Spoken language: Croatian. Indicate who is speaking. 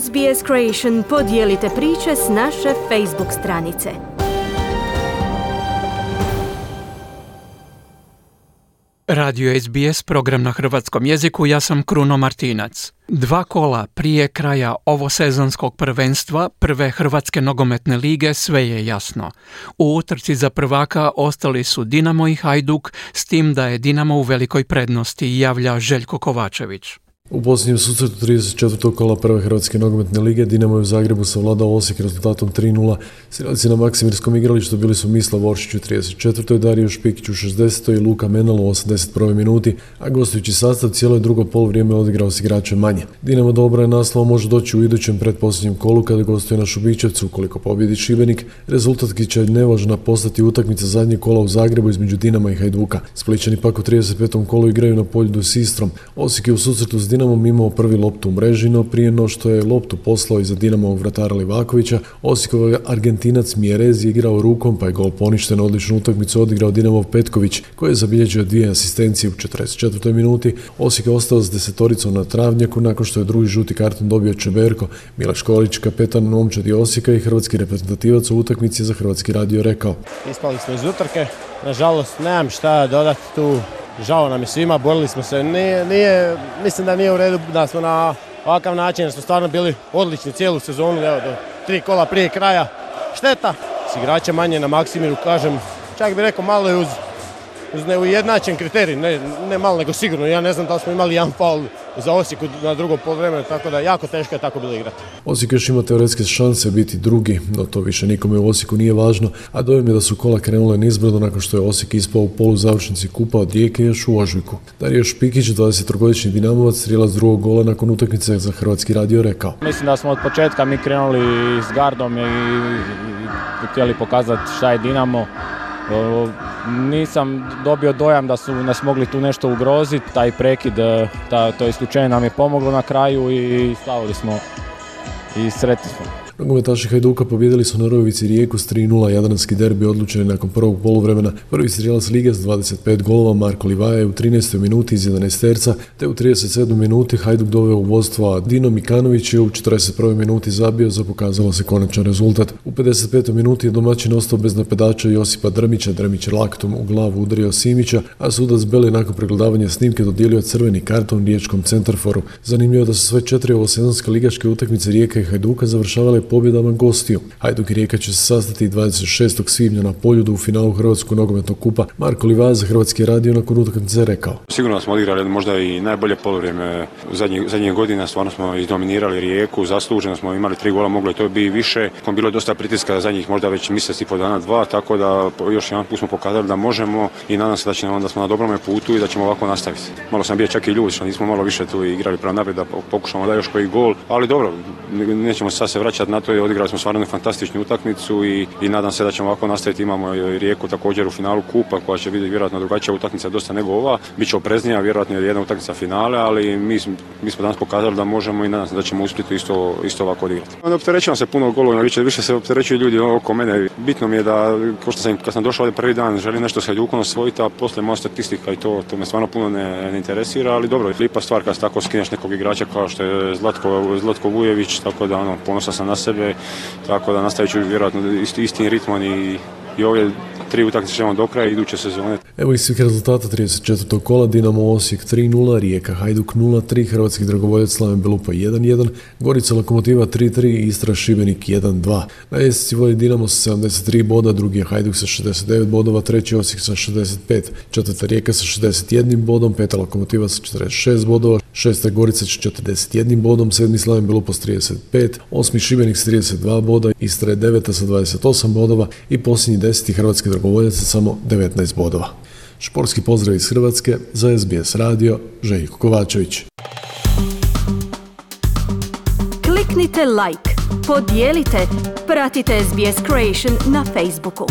Speaker 1: SBS Creation podijelite priče s naše Facebook stranice.
Speaker 2: Radio SBS, program na hrvatskom jeziku, ja sam Kruno Martinac. Dva kola prije kraja ovosezonskog prvenstva prve Hrvatske nogometne lige sve je jasno. U utrci za prvaka ostali su Dinamo i Hajduk, s tim da je Dinamo u velikoj prednosti, javlja Željko Kovačević.
Speaker 3: U posljednjem susretu 34. kola prve Hrvatske nogometne lige Dinamo je u Zagrebu savladao Osijek rezultatom 3-0. Siralici na Maksimirskom igralištu bili su Misla Voršić u 34. Dario Špikić u 60. i Luka Menalo u 81. minuti, a gostujući sastav cijelo je drugo vrijeme odigrao s igračem manje. Dinamo dobro je naslova može doći u idućem predposljednjem kolu kada gostuje na Šubićevcu ukoliko pobjedi Šibenik. Rezultat će nevažna postati utakmica zadnjeg kola u Zagrebu između Dinama i Hajduka. Spličani pak u 35. kolu igraju na polju s Istrom. Osijek je u susretu s Dinamom imao prvi loptu u mreži, no prije no što je loptu poslao iza Dinamovog vratara Livakovića, Osijekov Argentinac Mjerez je igrao rukom pa je gol poništen odličnu utakmicu odigrao Dinamov Petković koji je zabilježio dvije asistencije u 44. minuti. Osijek je ostao s desetoricom na travnjaku nakon što je drugi žuti karton dobio Čeberko. Milaš Školić, kapetan momčadi Osijeka i hrvatski reprezentativac u utakmici za Hrvatski radio rekao.
Speaker 4: Ispali smo iz utrke, nažalost nemam šta dodati tu žao nam je svima, borili smo se, nije, nije, mislim da nije u redu da smo na ovakav način, jer smo stvarno bili odlični cijelu sezonu, do tri kola prije kraja. Šteta, s igrača manje na Maksimiru, kažem, čak bih rekao malo je uz uz neujednačen kriterij, ne, ne malo nego sigurno. Ja ne znam da li smo imali jedan faul za Osijeku na drugo polovremenu, tako da jako teško je tako bilo igrati.
Speaker 3: Osijek još ima teoretske šanse biti drugi, no to više nikome u Osijeku nije važno, a dojem je da su kola krenule nizbrdo nakon što je Osijek ispao u polu završnici kupa od Rijeke još u Ožujku. Dario Špikić, 23-godišnji dinamovac, strijelac drugog gola nakon utakmice za Hrvatski radio rekao.
Speaker 5: Mislim da smo od početka mi krenuli s gardom i, i htjeli pokazati šta je Dinamo nisam dobio dojam da su nas mogli tu nešto ugroziti, taj prekid, e, ta, to isključenje nam je pomoglo na kraju i stavili smo i sretni smo.
Speaker 3: Nogometaši Hajduka pobjedili su na Rojovici Rijeku s 3-0, Jadranski derbi odlučeni nakon prvog poluvremena. Prvi strijelac Lige s 25 golova Marko Livaja u 13. minuti iz 11 terca, te u 37. minuti Hajduk doveo u vodstvo, a Dino Mikanović je u 41. minuti zabio, za pokazalo se konačan rezultat. U 55. minuti je domaćin ostao bez napedača Josipa Drmića, Drmić laktom u glavu udario Simića, a sudac Beli nakon pregledavanja snimke dodijelio crveni karton riječkom centarforu. Zanimljivo da su sve četiri ovosezonske ligaške utakmice Rijeka i Hajduka završavale pobjedama gostiju. Hajduk i Rijeka će se sastati 26. svibnja na poljudu u finalu Hrvatskog nogometnog kupa. Marko Livaza, Hrvatski radio nakon utakmice rekao.
Speaker 6: Sigurno smo odigrali možda i najbolje polovrijeme zadnjih, zadnjih godina, stvarno smo izdominirali Rijeku, zasluženo smo imali tri gola, moglo je to biti više. Bilo je dosta pritiska zadnjih možda već mjesec i po dana, dva, tako da još jedan put smo pokazali da možemo i nadam se da ćemo onda smo na dobrome putu i da ćemo ovako nastaviti. Malo sam bio čak i ljud što nismo malo više tu igrali prema naprijed da pokušamo da još koji gol, ali dobro, nećemo sad se vraćati na to i odigrali smo stvarno fantastičnu utakmicu i, i nadam se da ćemo ovako nastaviti. Imamo i Rijeku također u finalu kupa koja će biti vjerojatno drugačija utakmica dosta nego ova. Biće opreznija, vjerojatno je jedna utakmica finale, ali mi, mi smo danas pokazali da možemo i nadam se da ćemo uspjeti isto, isto ovako odigrati. Ne opterećujem se puno golova, više, više se opterećuju ljudi oko mene. Bitno mi je da, kao što sam, kad sam došao ovdje prvi dan, želim nešto sa Ljukom osvojiti, a poslije moja statistika i to, to me stvarno puno ne, ne interesira, ali dobro, je lipa stvar kad tako skineš nekog igrača kao što je Zlatko, Zlatko Vujević, tako da ono, ponosan sam na sebe tako da nastavit ću vjerojatno isti, istim ritmom i, i ovdje tri utakmice ćemo do kraja iduće sezone.
Speaker 3: Evo iz svih rezultata 34. kola Dinamo Osijek 3-0, Rijeka Hajduk 0-3, Hrvatski dragovoljac Slaven Belupa 1-1, Gorica Lokomotiva 3-3, Istra Šibenik 1-2. Na jesci vodi Dinamo sa 73 boda, drugi je Hajduk sa 69 bodova, treći Osijek sa 65, četvrta Rijeka sa 61 bodom, peta Lokomotiva sa 46 bodova, šesta Gorica sa 41 bodom, sedmi Slaven Belupa s 35, osmi Šibenik s 32 boda, Istra je deveta sa 28 bodova i posljednji deseti Hrvatski dragovoljac samo 19 bodova. Športski pozdrav iz Hrvatske za SBS radio Željko Kovačević.
Speaker 1: Kliknite like, podijelite, pratite SBS Creation na Facebooku.